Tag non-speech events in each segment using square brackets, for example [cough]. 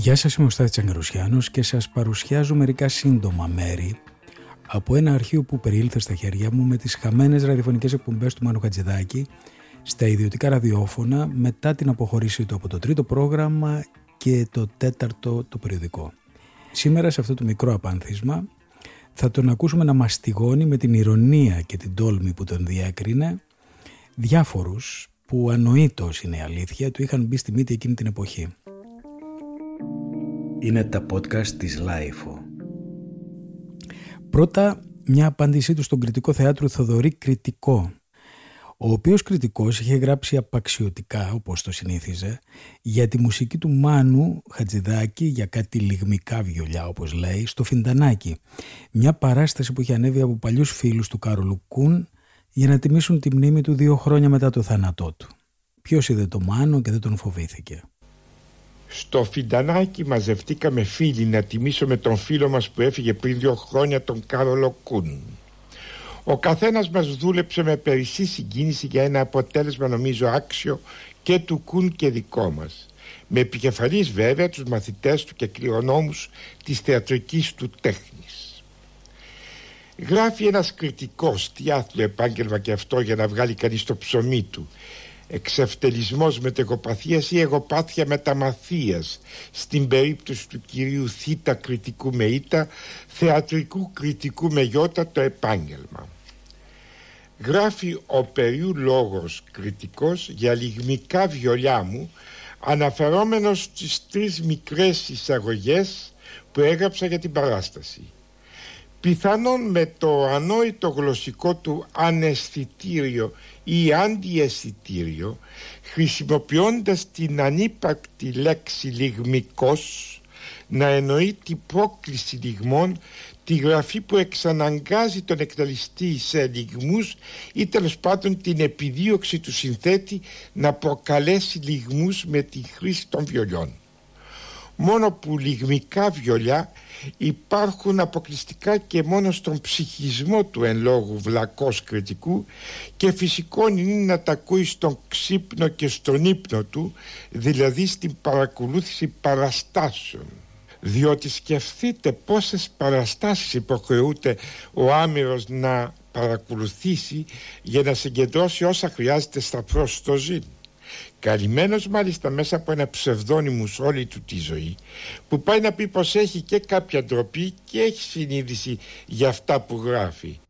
Γεια σας, είμαι ο Στάθης Τσαγκαρουσιάνος και σας παρουσιάζω μερικά σύντομα μέρη από ένα αρχείο που περιήλθε στα χέρια μου με τις χαμένες ραδιοφωνικές εκπομπές του Μάνου Χατζηδάκη στα ιδιωτικά ραδιόφωνα μετά την αποχωρήση του από το τρίτο πρόγραμμα και το τέταρτο το περιοδικό. Σήμερα σε αυτό το μικρό απάνθισμα θα τον ακούσουμε να μαστιγώνει με την ηρωνία και την τόλμη που τον διέκρινε διάφορους που ανοήτως είναι η αλήθεια του είχαν μπει στη μύτη εκείνη την εποχή. Είναι τα podcast της LiFO. Πρώτα μια απάντησή του στον κριτικό θεάτρου Θοδωρή Κριτικό ο οποίος κριτικός είχε γράψει απαξιωτικά όπως το συνήθιζε για τη μουσική του Μάνου Χατζηδάκη για κάτι λιγμικά βιολιά όπως λέει στο Φιντανάκι μια παράσταση που είχε ανέβει από παλιούς φίλους του Κάρολου Κουν για να τιμήσουν τη μνήμη του δύο χρόνια μετά το θάνατό του. Ποιος είδε το Μάνο και δεν τον φοβήθηκε. Στο Φιντανάκι μαζευτήκαμε φίλοι να τιμήσουμε τον φίλο μας που έφυγε πριν δύο χρόνια τον Κάρολο Κούν. Ο καθένας μας δούλεψε με περισσή συγκίνηση για ένα αποτέλεσμα νομίζω άξιο και του Κούν και δικό μας. Με επικεφαλής βέβαια τους μαθητές του και κληρονόμους της θεατρικής του τέχνης. Γράφει ένας κριτικός τι άθλιο επάγγελμα και αυτό για να βγάλει κανείς το ψωμί του εξευτελισμός μετεγοπαθίας ή εγωπάθεια μεταμαθίας στην περίπτωση του κυρίου Θήτα κριτικού με Ήτα θεατρικού κριτικού με Ιώτα το επάγγελμα γράφει ο περιού λόγος κριτικός για λιγμικά βιολιά μου αναφερόμενος στις τρεις μικρές εισαγωγές που έγραψα για την παράσταση. Πιθανόν με το ανόητο γλωσσικό του αναισθητήριο ή αντιαισθητήριο χρησιμοποιώντας την ανύπαρκτη λέξη λιγμικός να εννοεί την πρόκληση λιγμών τη γραφή που εξαναγκάζει τον εκταλιστή σε λιγμούς ή τέλος πάντων την επιδίωξη του συνθέτη να προκαλέσει λιγμούς με τη χρήση των βιολιών. Μόνο που λιγμικά βιολιά υπάρχουν αποκλειστικά και μόνο στον ψυχισμό του εν λόγου βλακός κριτικού και φυσικό είναι να τα ακούει στον ξύπνο και στον ύπνο του, δηλαδή στην παρακολούθηση παραστάσεων διότι σκεφτείτε πόσες παραστάσεις υποχρεούται ο άμυρος να παρακολουθήσει για να συγκεντρώσει όσα χρειάζεται στα στο ζήν. Καλυμμένος μάλιστα μέσα από ένα ψευδόνυμο όλη του τη ζωή που πάει να πει πως έχει και κάποια ντροπή και έχει συνείδηση για αυτά που γράφει.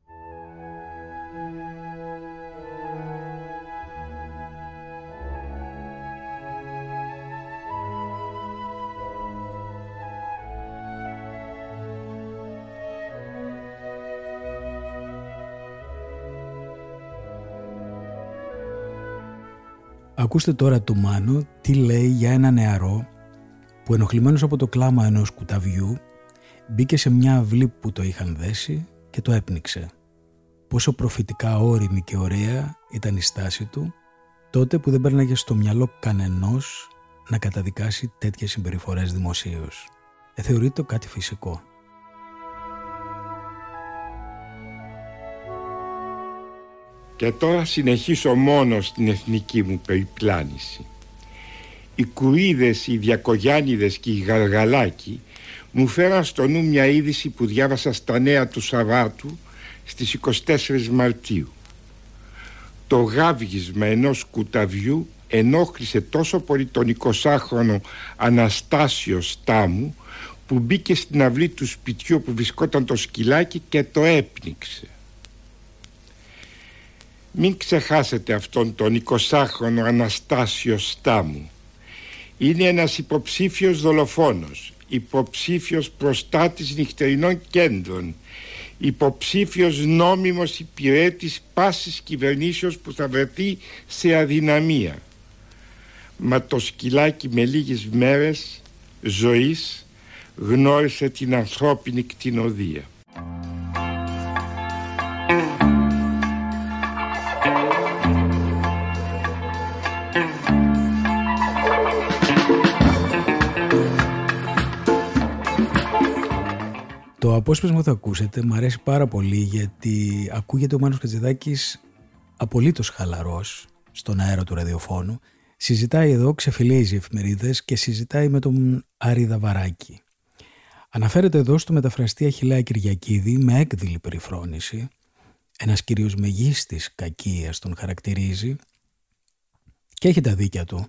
Ακούστε τώρα το Μάνο τι λέει για ένα νεαρό που ενοχλημένος από το κλάμα ενός κουταβιού μπήκε σε μια αυλή που το είχαν δέσει και το έπνιξε. Πόσο προφητικά όρημη και ωραία ήταν η στάση του τότε που δεν πέρναγε στο μυαλό κανενός να καταδικάσει τέτοιες συμπεριφορές δημοσίως. Ε, θεωρείται κάτι φυσικό. Και τώρα συνεχίσω μόνος στην εθνική μου περιπλάνηση. Οι κουρίδες, οι διακογιάνιδες και οι γαργαλάκοι μου φέραν στο νου μια είδηση που διάβασα στα νέα του Σαββάτου στις 24 Μαρτίου. Το γάβγισμα ενός κουταβιού ενόχλησε τόσο πολύ τον 20χρονο Αναστάσιο Στάμου που μπήκε στην αυλή του σπιτιού που βρισκόταν το σκυλάκι και το έπνιξε. Μην ξεχάσετε αυτόν τον 20χρονο Αναστάσιο Στάμου. Είναι ένας υποψήφιος δολοφόνος, υποψήφιος προστάτης νυχτερινών κέντρων, υποψήφιος νόμιμος υπηρέτης πάσης κυβερνήσεως που θα βρεθεί σε αδυναμία. Μα το σκυλάκι με λίγες μέρες ζωής γνώρισε την ανθρώπινη κτηνοδία. Το απόσπασμα που θα ακούσετε μου αρέσει πάρα πολύ γιατί ακούγεται ο Μάνος Κατζηδάκης απολύτως χαλαρός στον αέρα του ραδιοφώνου Συζητάει εδώ, ξεφυλίζει εφημερίδες και συζητάει με τον Άρη Δαβαράκη. Αναφέρεται εδώ στο μεταφραστή Αχιλέα Κυριακίδη με έκδηλη περιφρόνηση. Ένας κυρίως μεγίστης κακίας τον χαρακτηρίζει και έχει τα δίκια του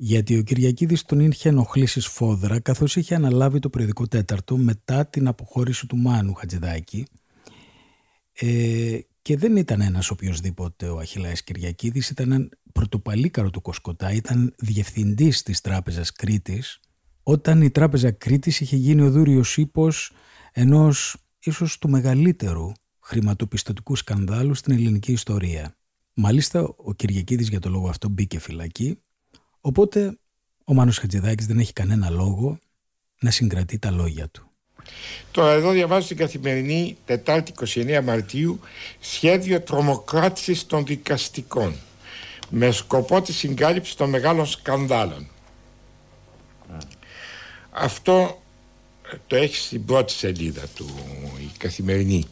γιατί ο Κυριακίδης τον είχε ενοχλήσει σφόδρα καθώς είχε αναλάβει το περιοδικό τέταρτο μετά την αποχώρηση του Μάνου Χατζηδάκη. Ε, και δεν ήταν ένας οποιοδήποτε ο Αχιλάης Κυριακίδης, ήταν ένα πρωτοπαλίκαρο του Κοσκοτά, ήταν διευθυντής της Τράπεζας Κρήτης. Όταν η Τράπεζα Κρήτης είχε γίνει ο δούριος ύπος ενός ίσως του μεγαλύτερου χρηματοπιστωτικού σκανδάλου στην ελληνική ιστορία. Μάλιστα ο Κυριακίδης για το λόγο αυτό μπήκε φυλακή Οπότε ο Μάνος Χατζηδάκης δεν έχει κανένα λόγο να συγκρατεί τα λόγια του. Τώρα εδώ διαβάζω στην καθημερινή Τετάρτη 29 Μαρτίου σχέδιο τρομοκράτησης των δικαστικών με σκοπό τη συγκάλυψη των μεγάλων σκανδάλων. Αυτό το έχεις στην πρώτη σελίδα του η καθημερινή.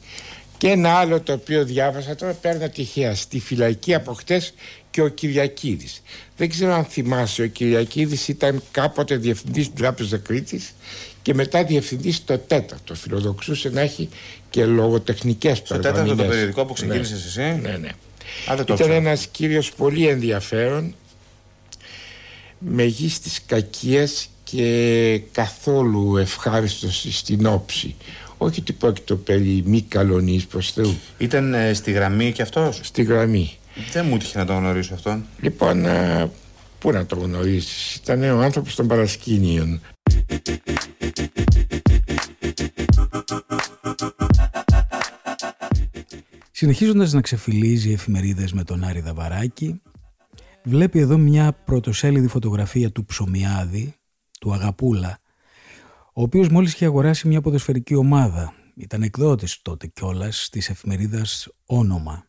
Και ένα άλλο το οποίο διάβασα τώρα παίρνω τυχαία στη φυλακή από χτες και ο Κυριακίδης. Δεν ξέρω αν θυμάσαι, ο Κυριακίδης ήταν κάποτε διευθυντής στην Τράπεζας Κρήτης και μετά διευθυντής στο τέταρτο. Φιλοδοξούσε να έχει και λογοτεχνικές Στο τέταρτο το περιοδικό που ξεκίνησες ναι. εσύ. Ναι, ναι. ήταν ένας κύριος πολύ ενδιαφέρον μεγίστης κακίας και καθόλου ευχάριστος στην όψη. Όχι ότι πρόκειται περί μη καλονής προς Θεού. Ήταν ε, στη γραμμή και αυτός; Στη γραμμή. Δεν μου τύχε να τον γνωρίσω αυτόν. Λοιπόν, α, πού να τον γνωρίσει. Ήταν ο άνθρωπος των παρασκήνιων. Συνεχίζοντας να ξεφυλίζει εφημερίδες με τον Άρη Δαβαράκη, βλέπει εδώ μια πρωτοσέλιδη φωτογραφία του Ψωμιάδη, του Αγαπούλα, ο οποίος μόλις είχε αγοράσει μια ποδοσφαιρική ομάδα. Ήταν εκδότης τότε κιόλας της εφημερίδας «Όνομα».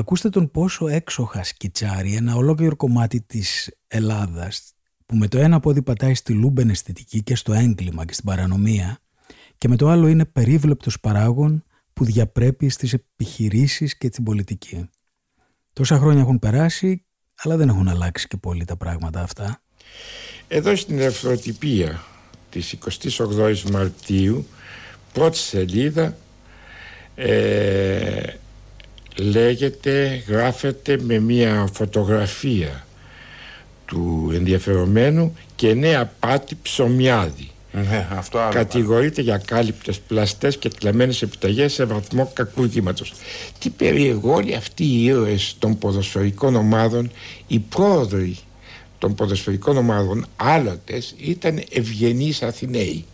Ακούστε τον πόσο έξοχα σκιτσάρει ένα ολόκληρο κομμάτι της Ελλάδας που με το ένα πόδι πατάει στη λούμπεν αισθητική και στο έγκλημα και στην παρανομία και με το άλλο είναι περίβλεπτος παράγων που διαπρέπει στις επιχειρήσεις και την πολιτική. Τόσα χρόνια έχουν περάσει, αλλά δεν έχουν αλλάξει και πολύ τα πράγματα αυτά. Εδώ στην ευθροτυπία της 28 Μαρτίου, πρώτη σελίδα, ε, λέγεται, γράφεται με μια φωτογραφία του ενδιαφερομένου και νέα πάτη ψωμιάδη. Ναι, αυτό άλλο. Κατηγορείται για κάλυπτες πλαστές και κλαμμένες επιταγές σε βαθμό κακούργηματος. Τι περίεργο όλοι αυτοί οι ήρωες των ποδοσφαιρικών ομάδων, οι πρόοδροι των ποδοσφαιρικών ομάδων άλλοτες ήταν ευγενείς Αθηναίοι.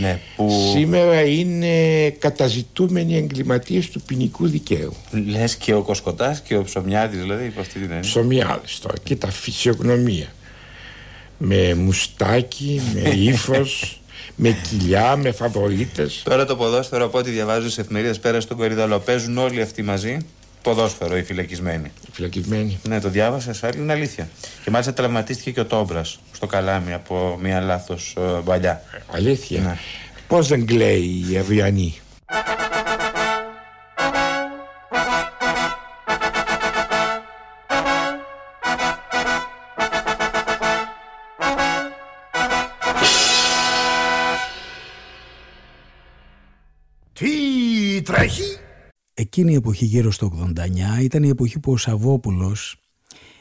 Ναι, που... Σήμερα είναι καταζητούμενοι εγκληματίες του ποινικού δικαίου. Λες και ο Κοσκοτά και ο Ψωμιάδης, δηλαδή, υπό αυτή την έννοια. Ψωμιάδης τώρα, κοίτα, φυσιογνωμία. Με μουστάκι, με [laughs] ύφος, με κοιλιά, με φαβορίτε. Τώρα το ποδόσφαιρο από ό,τι διαβάζω σε εφημερίδες πέρα στον κορυδαλό παίζουν όλοι αυτοί μαζί. Ποδόσφαιρο οι φυλακισμένοι. Οι φυλακισμένοι. Ναι, το διάβασα, άλλη είναι αλήθεια. Και μάλιστα τραυματίστηκε και ο Τόμπρας στο καλάμι από μία λάθος ε, παλιά. Αλήθεια. Ναι. Πώς δεν κλαίει η Αυριανή. Εκείνη η εποχή γύρω στο 89 ήταν η εποχή που ο Σαββόπουλος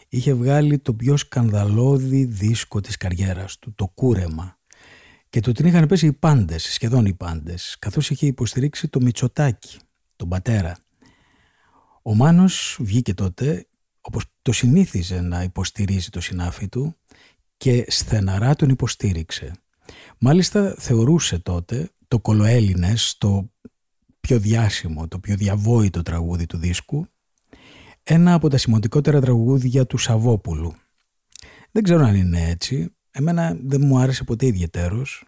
είχε βγάλει το πιο σκανδαλώδη δίσκο της καριέρας του, το κούρεμα. Και το την είχαν πέσει οι πάντες, σχεδόν οι πάντες, καθώς είχε υποστηρίξει το Μητσοτάκι, τον πατέρα. Ο Μάνος βγήκε τότε, όπως το συνήθιζε να υποστηρίζει το συνάφι του, και στεναρά τον υποστήριξε. Μάλιστα θεωρούσε τότε το κολοέλληνες, το πιο διάσημο, το πιο διαβόητο τραγούδι του δίσκου, ένα από τα σημαντικότερα τραγούδια του Σαββόπουλου. Δεν ξέρω αν είναι έτσι, εμένα δεν μου άρεσε ποτέ ιδιαιτέρως,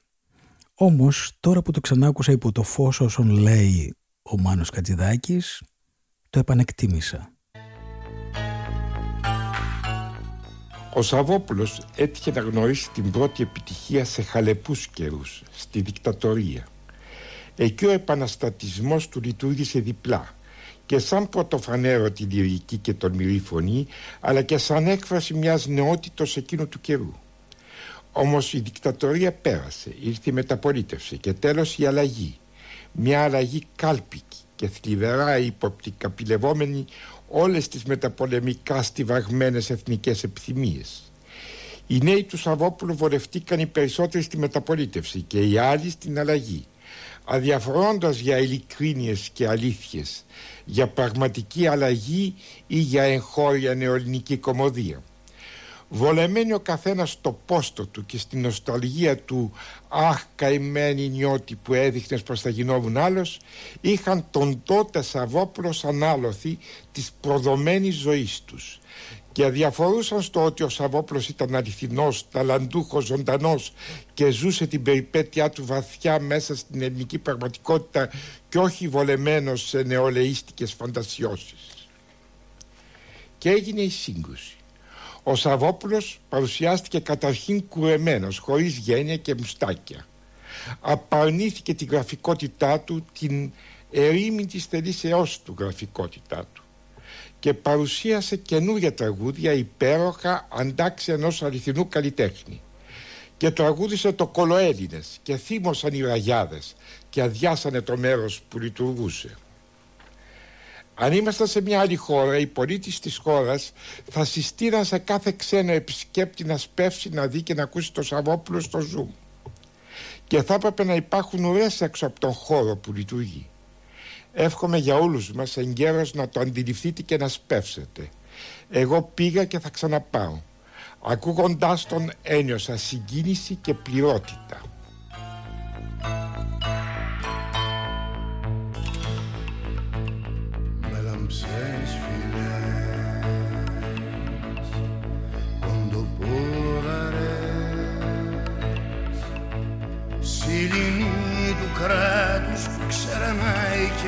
όμως τώρα που το ξανάκουσα υπό το φως όσων λέει ο Μάνος Κατζηδάκης, το επανεκτίμησα. Ο Σαββόπουλος έτυχε να γνωρίσει την πρώτη επιτυχία σε χαλεπούς καιρούς, στη δικτατορία. Εκεί ο επαναστατισμός του λειτουργήσε διπλά και σαν πρωτοφανέρο τη λυρική και τον μυρή φωνή αλλά και σαν έκφραση μιας νεότητος εκείνου του καιρού. Όμως η δικτατορία πέρασε, ήρθε η μεταπολίτευση και τέλος η αλλαγή. Μια αλλαγή κάλπικη και θλιβερά υποπτικαπηλευόμενη όλες τις μεταπολεμικά στιβαγμένες εθνικές επιθυμίες. Οι νέοι του Σαββόπουλου βολευτήκαν οι περισσότεροι στη μεταπολίτευση και οι άλλοι στην αλλαγή αδιαφορώντας για ειλικρίνειες και αλήθειες για πραγματική αλλαγή ή για εγχώρια νεοελληνική κομμωδία. Βολεμένοι ο καθένας στο πόστο του και στην νοσταλγία του «Αχ καημένη νιώτη που έδειχνες πως θα γινόβουν άλλος» είχαν τον τότε Σαββόπουλος ανάλωθη της προδομένης ζωής τους και αδιαφορούσαν στο ότι ο Σαββόπουλος ήταν αληθινός, ταλαντούχος, ζωντανός και ζούσε την περιπέτειά του βαθιά μέσα στην ελληνική πραγματικότητα και όχι βολεμένος σε νεολαίστικες φαντασιώσεις. Και έγινε η σύγκρουση. Ο Σαββόπουλος παρουσιάστηκε καταρχήν κουρεμένος, χωρίς γένεια και μουστάκια. Απαρνήθηκε τη γραφικότητά του, την ερήμη της θελήσεώς του γραφικότητά του και παρουσίασε καινούργια τραγούδια υπέροχα αντάξει ενός αληθινού καλλιτέχνη και τραγούδισε το κολοέλληνες και θύμωσαν οι ραγιάδες και αδειάσανε το μέρος που λειτουργούσε. Αν ήμασταν σε μια άλλη χώρα, οι πολίτες της χώρας θα συστήναν σε κάθε ξένο επισκέπτη να σπεύσει να δει και να ακούσει το Σαββόπουλο στο Zoom. Και θα έπρεπε να υπάρχουν ουρέ έξω από τον χώρο που λειτουργεί. Εύχομαι για όλους μας εγκαίρως να το αντιληφθείτε και να σπεύσετε. Εγώ πήγα και θα ξαναπάω. Ακούγοντάς τον ένιωσα συγκίνηση και πληρότητα.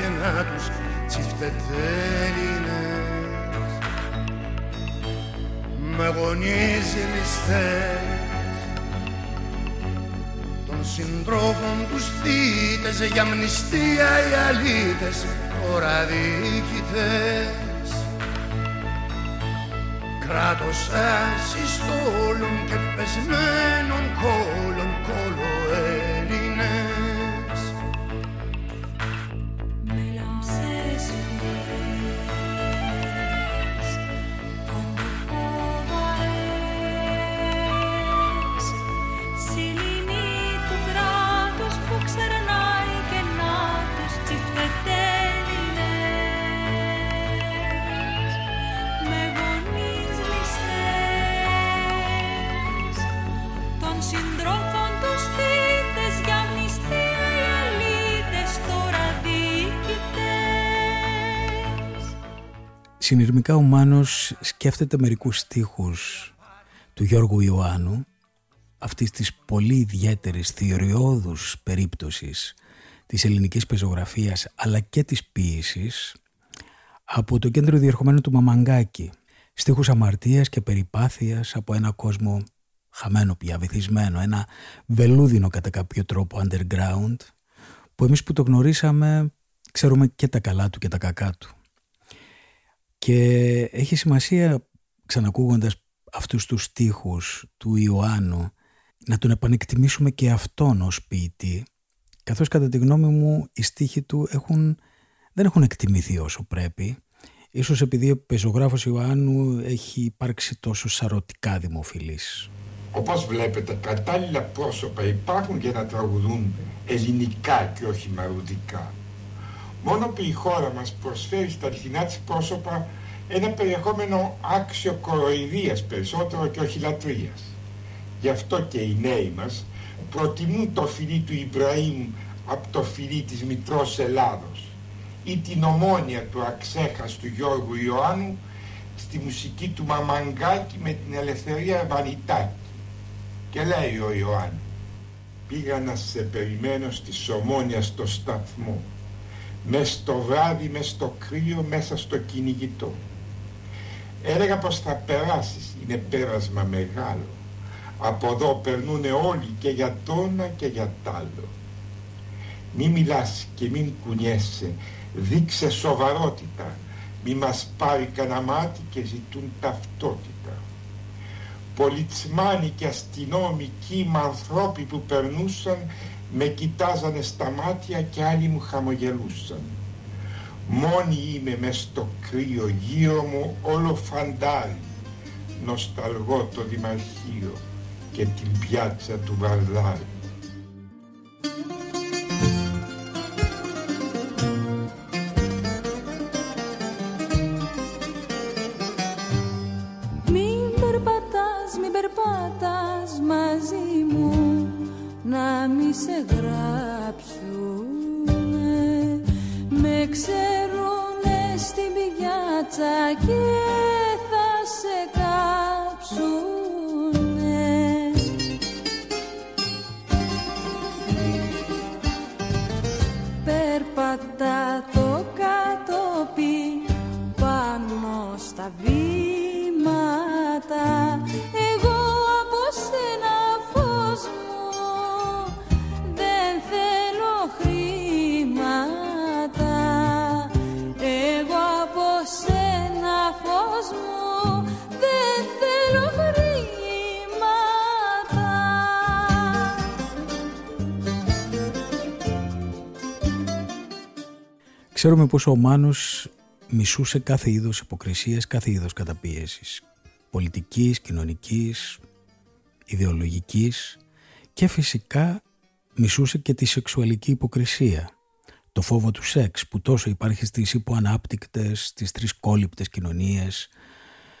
Ξερανάει και να τους τσιφτετέλινες. Με γονείς ληστές των συντρόφων τους θύτες για μνηστία οι αλήτες τώρα δίκητες κράτος ασυστόλων και πεσμένων κόλων Συνειρμικά ο Μάνος σκέφτεται μερικούς στίχους του Γιώργου Ιωάννου αυτής της πολύ ιδιαίτερης θεωριώδους περίπτωσης της ελληνικής πεζογραφίας αλλά και της ποίησης από το κέντρο διερχομένου του Μαμαγκάκη. Στίχους αμαρτίας και περιπάθειας από ένα κόσμο χαμένο πια, βυθισμένο, ένα βελούδινο κατά κάποιο τρόπο underground που εμείς που το γνωρίσαμε ξέρουμε και τα καλά του και τα κακά του. Και έχει σημασία ξανακούγοντας αυτούς τους στίχους του Ιωάννου να τον επανεκτιμήσουμε και αυτόν ως ποιητή καθώς κατά τη γνώμη μου οι στίχοι του έχουν, δεν έχουν εκτιμηθεί όσο πρέπει ίσως επειδή ο πεζογράφος Ιωάννου έχει υπάρξει τόσο σαρωτικά δημοφιλής. Όπως βλέπετε κατάλληλα πρόσωπα υπάρχουν για να τραγουδούν ελληνικά και όχι μαρουδικά. Μόνο που η χώρα μας προσφέρει στα αληθινά της πρόσωπα ένα περιεχόμενο άξιο κοροϊδίας περισσότερο και όχι λατρείας. Γι' αυτό και οι νέοι μας προτιμούν το φιλί του Ιμπραήμ από το φιλί της Μητρός Ελλάδος ή την ομόνια του αξέχαστου Γιώργου Ιωάννου στη μουσική του Μαμαγκάκη με την ελευθερία Βανιτάκη. Και λέει ο Ιωάννου, πήγα να σε περιμένω στη Σομόνια στο σταθμό, μες στο βράδυ, μες στο κρύο, μέσα στο κυνηγητό. Έλεγα πως θα περάσεις, είναι πέρασμα μεγάλο. Από εδώ περνούν όλοι και για το ένα και για τ' άλλο. Μη μιλάς και μην κουνιέσαι, δείξε σοβαρότητα, μη μας πάρει κανένα μάτι και ζητούν ταυτότητα. Πολιτσμάνοι και αστυνόμοι με ανθρώποι που περνούσαν με κοιτάζανε στα μάτια και άλλοι μου χαμογελούσαν. Μόνη είμαι μες στο κρύο γύρω μου όλο φαντάρι νοσταλγώ το Δημαρχείο και την πιάτσα του Βαρδάρη. Ξέρουμε πως ο Μάνος μισούσε κάθε είδος υποκρισίας, κάθε είδος καταπίεσης. Πολιτικής, κοινωνικής, ιδεολογικής και φυσικά μισούσε και τη σεξουαλική υποκρισία. Το φόβο του σεξ που τόσο υπάρχει στις υποανάπτυκτες, στις τρισκόλυπτες κοινωνίες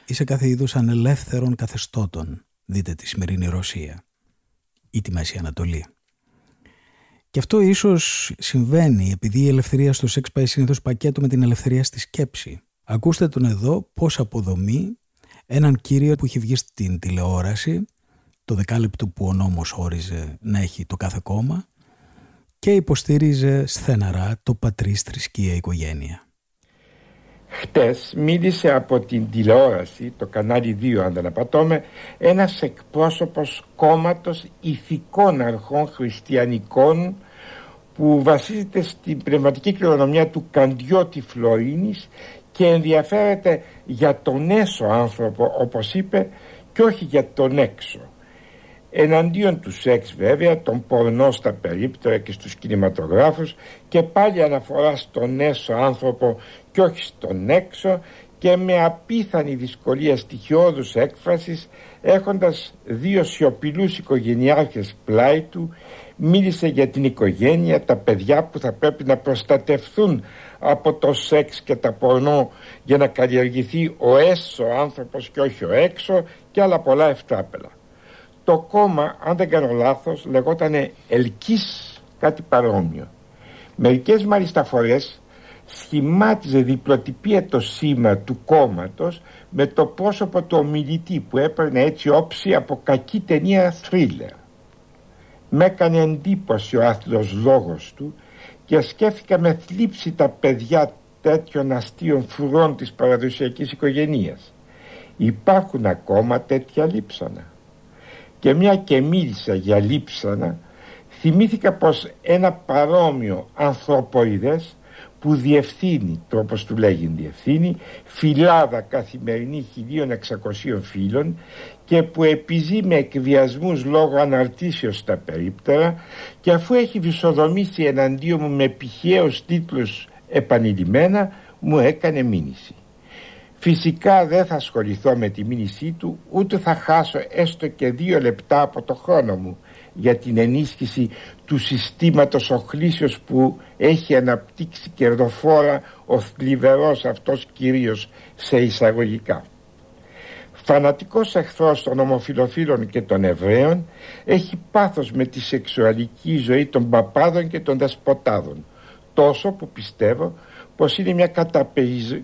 ή σε κάθε είδους ανελεύθερων καθεστώτων. Δείτε τη σημερινή Ρωσία ή τη Μέση Ανατολή. Και αυτό ίσως συμβαίνει επειδή η ελευθερία στο σεξ πάει συνήθως πακέτο με την ελευθερία στη σκέψη. Ακούστε τον εδώ πώς αποδομεί έναν κύριο που έχει βγει στην τηλεόραση το δεκάλεπτο που ο νόμος όριζε να έχει το κάθε κόμμα και υποστήριζε στεναρά το πατρίς θρησκεία οικογένεια. Χτες μίλησε από την τηλεόραση, το κανάλι 2 αν δεν απατώμε, ένας εκπρόσωπος κόμματος ηθικών αρχών χριστιανικών που βασίζεται στην πνευματική κληρονομιά του Καντιώτη Φλωρίνης και ενδιαφέρεται για τον έσω άνθρωπο όπως είπε και όχι για τον έξω. Εναντίον του σεξ βέβαια, τον πορνό στα περίπτωρα και στους κινηματογράφους και πάλι αναφορά στον έσω άνθρωπο και όχι στον έξω και με απίθανη δυσκολία στοιχειώδους έκφρασης έχοντας δύο σιωπηλούς οικογενειάρχες πλάι του μίλησε για την οικογένεια, τα παιδιά που θα πρέπει να προστατευθούν από το σεξ και τα πορνό για να καλλιεργηθεί ο έσω άνθρωπος και όχι ο έξω και άλλα πολλά εφτράπελα. Το κόμμα, αν δεν κάνω λάθος, λεγόταν Ελκής κάτι παρόμοιο. Μερικές μάλιστα φορές σχημάτιζε διπλοτυπία το σήμα του κόμματος με το πρόσωπο του ομιλητή που έπαιρνε έτσι όψη από κακή ταινία θρίλερ. Με έκανε εντύπωση ο άθλος λόγος του και σκέφτηκα με θλίψη τα παιδιά τέτοιων αστείων φρουρών της παραδοσιακής οικογενείας. Υπάρχουν ακόμα τέτοια λείψανα. Και μια και μίλησα για λείψανα, θυμήθηκα πως ένα παρόμοιο ανθρωποειδές που διευθύνει, τρόπος του λέγει διευθύνει, φυλάδα καθημερινή 1600 φίλων και που επιζεί με εκβιασμούς λόγω αναρτήσεως στα περίπτερα και αφού έχει βυσοδομήσει εναντίον μου με πηχαίους τίτλους επανειλημμένα μου έκανε μήνυση. Φυσικά δεν θα ασχοληθώ με τη μήνυσή του ούτε θα χάσω έστω και δύο λεπτά από το χρόνο μου για την ενίσχυση του συστήματος οχλήσεως που έχει αναπτύξει κερδοφόρα ο θλιβερός αυτός κυρίως σε εισαγωγικά. Φανατικός εχθρός των ομοφιλοφίλων και των Εβραίων έχει πάθος με τη σεξουαλική ζωή των παπάδων και των δεσποτάδων τόσο που πιστεύω πως είναι μια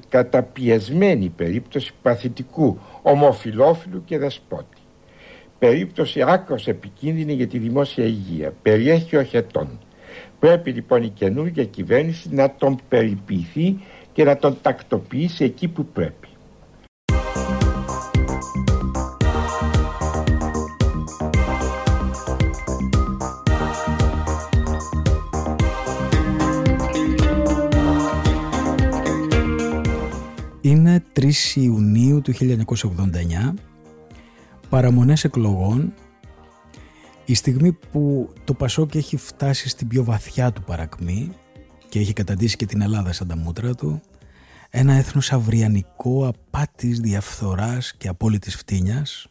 καταπιεσμένη περίπτωση παθητικού ομοφιλόφιλου και δεσπότη περίπτωση άκρος επικίνδυνη για τη δημόσια υγεία. Περιέχει οχετών. Πρέπει λοιπόν η καινούργια κυβέρνηση να τον περιποιηθεί και να τον τακτοποιήσει εκεί που πρέπει. Ιουνίου του 1989, παραμονές εκλογών, η στιγμή που το Πασόκ έχει φτάσει στην πιο βαθιά του παρακμή και έχει καταντήσει και την Ελλάδα σαν τα μούτρα του, ένα έθνος αυριανικό απάτης, διαφθοράς και απόλυτης φτύνιας,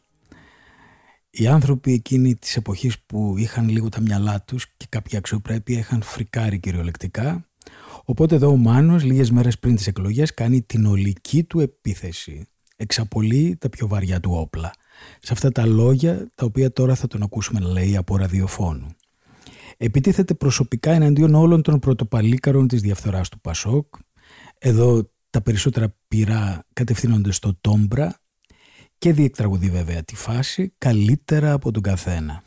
οι άνθρωποι εκείνοι της εποχής που είχαν λίγο τα μυαλά τους και κάποια αξιοπρέπεια είχαν φρικάρει κυριολεκτικά Οπότε εδώ ο Μάνος λίγες μέρες πριν τις εκλογές κάνει την ολική του επίθεση. Εξαπολύει τα πιο βαριά του όπλα. Σε αυτά τα λόγια τα οποία τώρα θα τον ακούσουμε να λέει από ραδιοφώνου. Επιτίθεται προσωπικά εναντίον όλων των πρωτοπαλίκαρων της διαφθοράς του Πασόκ. Εδώ τα περισσότερα πειρά κατευθύνονται στο Τόμπρα και διεκτραγουδεί βέβαια τη φάση καλύτερα από τον καθένα.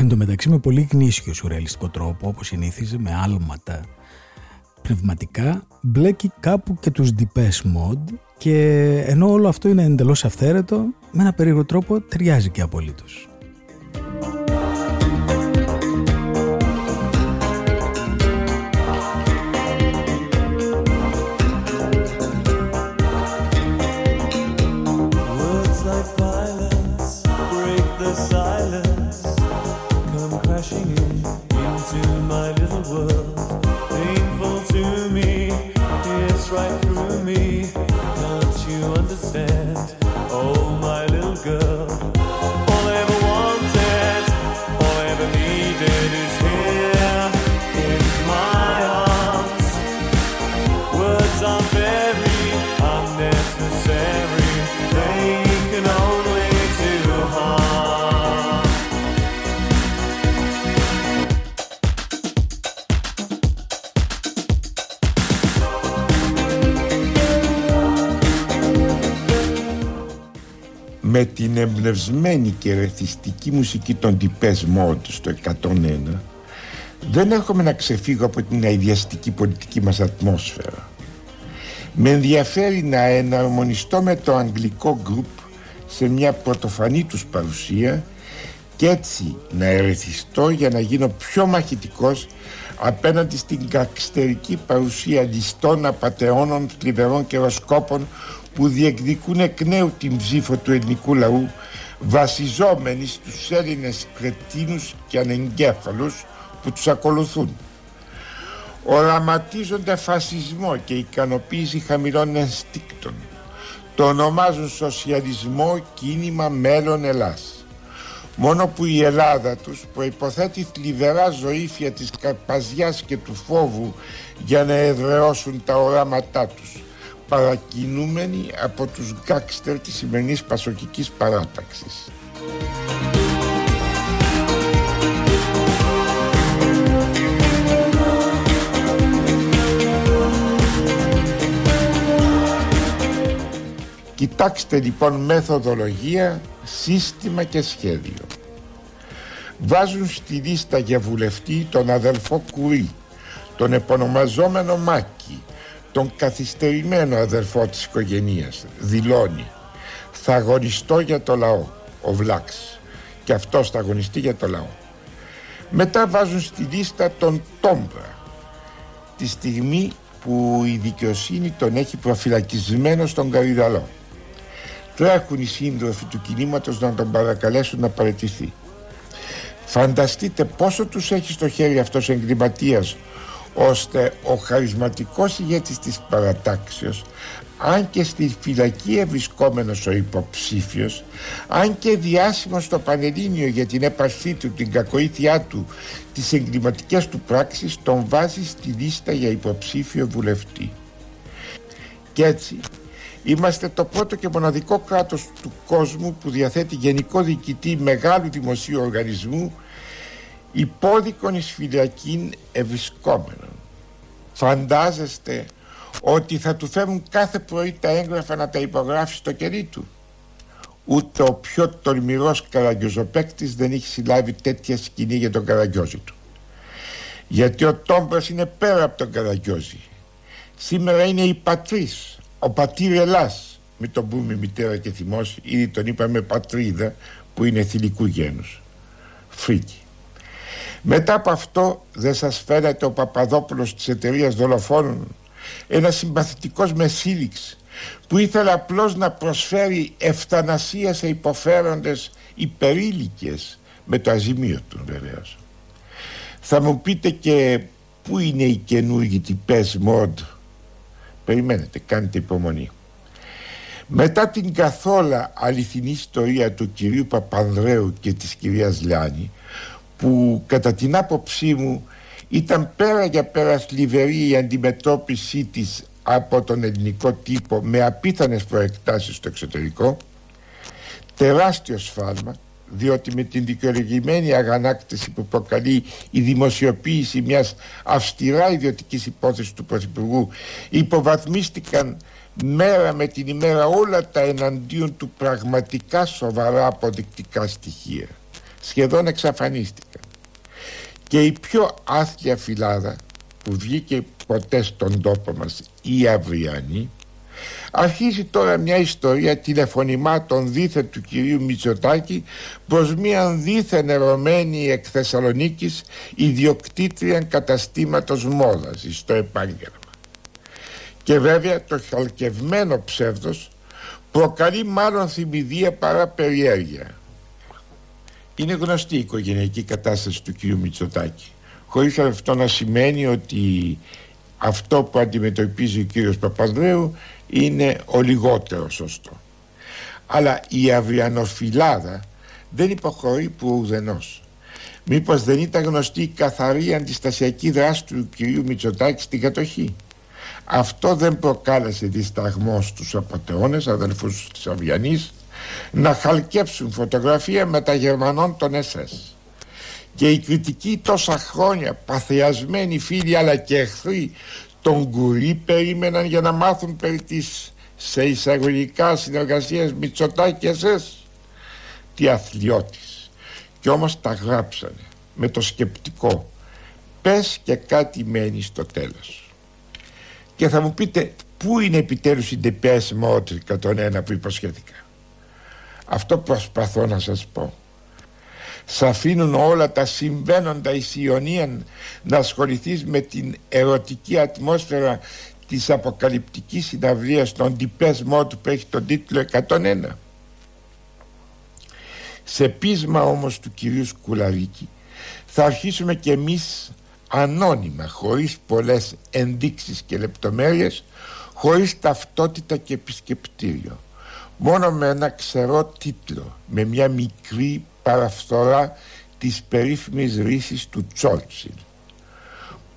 Εν τω μεταξύ με πολύ γνήσιο σουρεαλιστικό τρόπο όπως συνήθιζε με άλματα πνευματικά μπλέκει κάπου και τους Depeche Mode και ενώ όλο αυτό είναι εντελώς αυθαίρετο με ένα περίεργο τρόπο ταιριάζει και απολύτως. Την εμπνευσμένη και ρεθιστική μουσική των Depeche Mode στο 101 δεν έρχομαι να ξεφύγω από την αειδιαστική πολιτική μας ατμόσφαιρα. Με ενδιαφέρει να εναρμονιστώ με το αγγλικό γκρουπ σε μια πρωτοφανή τους παρουσία και έτσι να ερεθιστώ για να γίνω πιο μαχητικός απέναντι στην κακστερική παρουσία ληστών απατεώνων, θλιβερών καιροσκόπων που διεκδικούν εκ νέου την ψήφο του ελληνικού λαού βασιζόμενοι στους Έλληνες κρετίνους και ανεγκέφαλους που τους ακολουθούν. Οραματίζονται φασισμό και ικανοποίηση χαμηλών ενστίκτων. Το ονομάζουν σοσιαλισμό κίνημα μέλλον Ελλάς. Μόνο που η Ελλάδα τους προϋποθέτει θλιβερά ζωήφια της καρπαζιάς και του φόβου για να εδραιώσουν τα οράματά τους παρακινούμενοι από τους γκάκστερ της σημερινής πασοκικής παράταξης. Κοιτάξτε λοιπόν μεθοδολογία, σύστημα και σχέδιο. Βάζουν στη λίστα για βουλευτή τον αδελφό Κουρί, τον επωνομαζόμενο Μάκη, τον καθυστερημένο αδερφό της οικογένειας δηλώνει θα αγωνιστώ για το λαό ο Βλάξ και αυτός θα αγωνιστεί για το λαό μετά βάζουν στη λίστα τον Τόμπρα τη στιγμή που η δικαιοσύνη τον έχει προφυλακισμένο στον Καριδαλό τρέχουν οι σύντροφοι του κινήματος να τον παρακαλέσουν να παραιτηθεί. Φανταστείτε πόσο τους έχει στο χέρι αυτός εγκληματίας ώστε ο χαρισματικός ηγέτης της παρατάξεως αν και στη φυλακή ευρισκόμενος ο υποψήφιος αν και διάσημος στο Πανελλήνιο για την έπαρσή του, την κακοήθειά του τις εγκληματικές του πράξεις τον βάζει στη λίστα για υποψήφιο βουλευτή. Και έτσι Είμαστε το πρώτο και μοναδικό κράτος του κόσμου που διαθέτει γενικό διοικητή μεγάλου δημοσίου οργανισμού υπόδικον εις φυλακήν ευρισκόμενων. Φαντάζεστε ότι θα του φέρουν κάθε πρωί τα έγγραφα να τα υπογράφει στο κερί του. Ούτε ο πιο τολμηρός καραγκιόζοπαίκτης δεν έχει συλλάβει τέτοια σκηνή για τον καραγκιόζη του. Γιατί ο Τόμπρας είναι πέρα από τον καραγκιόζη. Σήμερα είναι η πατρίς, ο πατήρ Ελλάς. Μην τον πούμε μητέρα και θυμός, ήδη τον είπαμε πατρίδα που είναι θηλυκού γένους. Φρίκη. Μετά από αυτό δεν σας φαίνεται ο Παπαδόπουλος της εταιρείας δολοφόνων; Ένας συμπαθητικός μεσήλιξ που ήθελε απλώς να προσφέρει ευθανασία σε υποφέροντες υπερήλικες με το αζημίο του βεβαίως. Θα μου πείτε και πού είναι οι καινούργοι τυπές μοντ; Περιμένετε, κάντε υπομονή. Μετά την καθόλου αληθινή ιστορία του κυρίου Παπανδρέου και της κυρίας Λιάνη που κατά την άποψή μου ήταν πέρα για πέρα θλιβερή η αντιμετώπιση της από τον ελληνικό τύπο με απίθανες προεκτάσεις στο εξωτερικό τεράστιο σφάλμα διότι με την δικαιολογημένη αγανάκτηση που προκαλεί η δημοσιοποίηση μιας αυστηρά ιδιωτικής υπόθεσης του Πρωθυπουργού υποβαθμίστηκαν μέρα με την ημέρα όλα τα εναντίον του πραγματικά σοβαρά αποδεικτικά στοιχεία σχεδόν εξαφανίστηκαν και η πιο άθλια φυλάδα που βγήκε ποτέ στον τόπο μας η αυριανή αρχίζει τώρα μια ιστορία τηλεφωνημάτων δίθεν του κυρίου Μητσοτάκη προς μια δίθεν ερωμένη εκ Θεσσαλονίκης ιδιοκτήτρια καταστήματος μόδας στο επάγγελμα. Και βέβαια το χαλκευμένο ψεύδος προκαλεί μάλλον θυμηδία παρά περιέργεια. Είναι γνωστή η οικογενειακή κατάσταση του κυρίου Μητσοτάκη χωρίς αυτό να σημαίνει ότι αυτό που αντιμετωπίζει ο κύριος Παπανδρέου είναι ο λιγότερος σωστό. Αλλά η αυριανοφυλάδα δεν υποχωρεί που ουδενός. Μήπως δεν ήταν γνωστή η καθαρή αντιστασιακή δράση του κυρίου Μητσοτάκη στην κατοχή. Αυτό δεν προκάλεσε δισταγμό στους απαταιώνες αδελφούς της Αβιανής να χαλκέψουν φωτογραφία με τα Γερμανών των SS. Και οι κριτικοί τόσα χρόνια παθιασμένοι φίλοι αλλά και εχθροί τον Κουρί περίμεναν για να μάθουν περί της σε εισαγωγικά συνεργασίας Μητσοτάκη και εσές. Τι αθλιώτης. Και όμως τα γράψανε με το σκεπτικό. Πες και κάτι μένει στο τέλος. Και θα μου πείτε πού είναι επιτέλους η Ντεπές Μότρη 101 που υποσχέθηκα. Αυτό προσπαθώ να σας πω. Σ' αφήνουν όλα τα συμβαίνοντα εις Ιωνίαν να ασχοληθείς με την ερωτική ατμόσφαιρα της αποκαλυπτικής συναυλίας των τυπές μότου που έχει τον τίτλο 101 σε πείσμα όμως του κυρίου Σκουλαρίκη θα αρχίσουμε και εμείς ανώνυμα χωρίς πολλές ενδείξεις και λεπτομέρειες χωρίς ταυτότητα και επισκεπτήριο μόνο με ένα ξερό τίτλο με μια μικρή παραφθορά της περίφημης ρίσης του Τσόρτσιλ.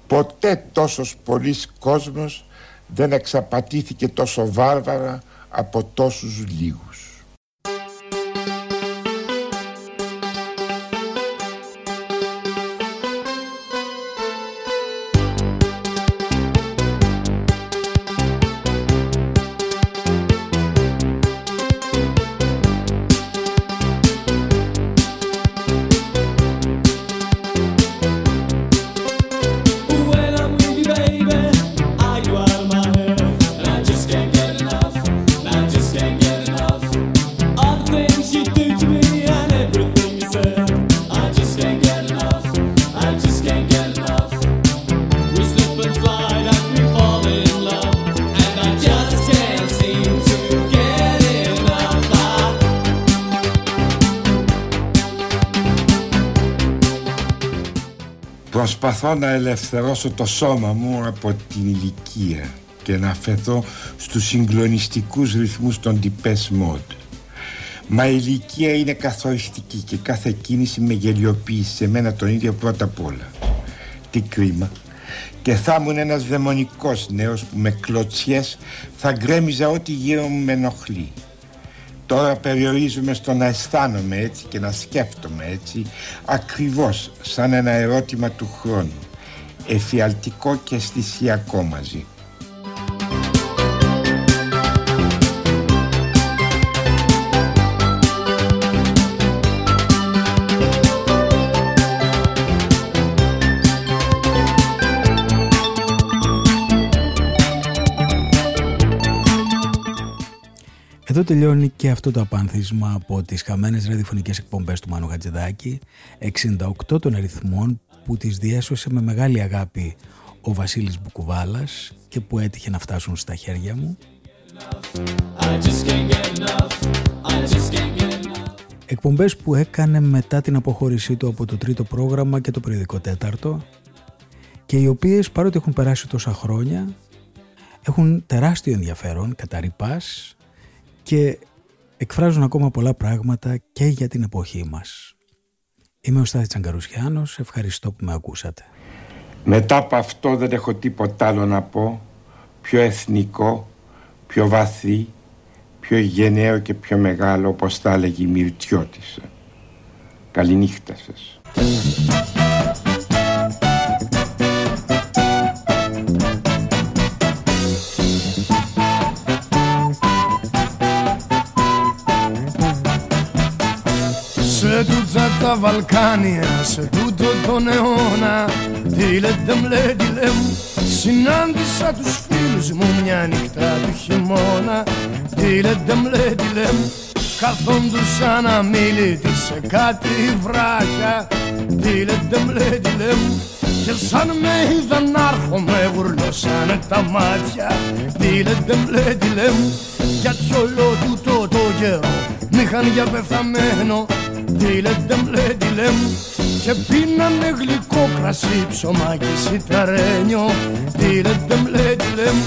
Ποτέ τόσος πολλής κόσμος δεν εξαπατήθηκε τόσο βάρβαρα από τόσους λίγους. Προσπαθώ να ελευθερώσω το σώμα μου από την ηλικία και να φεθώ στους συγκλονιστικούς ρυθμούς των τυπές μόντ. Μα η ηλικία είναι καθοριστική και κάθε κίνηση με γελιοποίηση σε μένα τον ίδιο πρώτα απ' όλα. Τι κρίμα. Και θα ήμουν ένας δαιμονικός νέος που με κλωτσιές θα γκρέμιζα ό,τι γύρω μου με ενοχλεί. Τώρα περιορίζουμε στο να αισθάνομαι έτσι και να σκέφτομαι έτσι ακριβώς σαν ένα ερώτημα του χρόνου εφιαλτικό και αισθησιακό μαζί. Εδώ τελειώνει και αυτό το απάνθισμα από τις χαμένες ραδιοφωνικές εκπομπές του Μάνου Χατζηδάκη 68 των αριθμών που τις διέσωσε με μεγάλη αγάπη ο Βασίλης Μπουκουβάλας και που έτυχε να φτάσουν στα χέρια μου. Εκπομπές που έκανε μετά την αποχώρησή του από το τρίτο πρόγραμμα και το περιοδικό τέταρτο και οι οποίες παρότι έχουν περάσει τόσα χρόνια έχουν τεράστιο ενδιαφέρον κατά ρηπάς και εκφράζουν ακόμα πολλά πράγματα και για την εποχή μας. Είμαι ο Στάθης Τσαγκαρουσιάνος, ευχαριστώ που με ακούσατε. Μετά από αυτό δεν έχω τίποτα άλλο να πω πιο εθνικό, πιο βαθύ, πιο γενναίο και πιο μεγάλο όπως θα έλεγε η Μυρτιώτησα. Καληνύχτα σας. Τα Βαλκάνια, σε τούτο τον αιώνα. Τι λέτε μλέ, τι μου Συνάντησα τους φίλους μου μια νύχτα του χειμώνα. Τι λέτε μλέ, τι μου Καθόντουσαν αμήλυτοι σε κάτι βράχια. Τι λέτε μλέ, τι μου και σαν με είδαν να έρχομαι γουρλώσανε τα μάτια. Τι λέτε μπλε, τι λέμε Γιατί όλο τούτο το καιρό Μ' είχαν για πεθαμένο Τι λέτε μπλε, τι λέμε Και πίνανε γλυκό κρασί ψωμά και σιταρένιο Τι λέτε μπλε, τι λέμε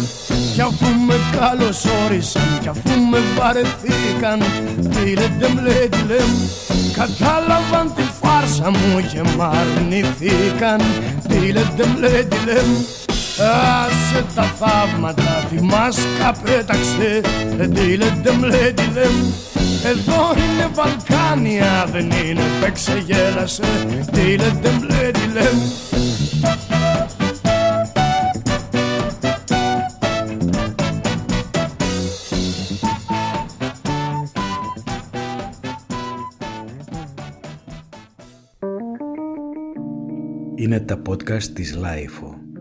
Κι αφού με καλωσόρισαν Κι αφού με βαρεθήκαν Τι λέτε μπλε, τι λέμε Κατάλαβαν τη φάρσα μου και μ' αρνηθήκαν Τι λέτε μπλε, τι λέμε Άσε τα θαύματα, τη μάσκα πέταξε Τι λέτε μπρε, τι λέμε εδώ είναι Βαλκάνια, δεν είναι παίξε γέλασε Τι λέτε μπρε, τι λέμε Είναι τα podcast της LiFO.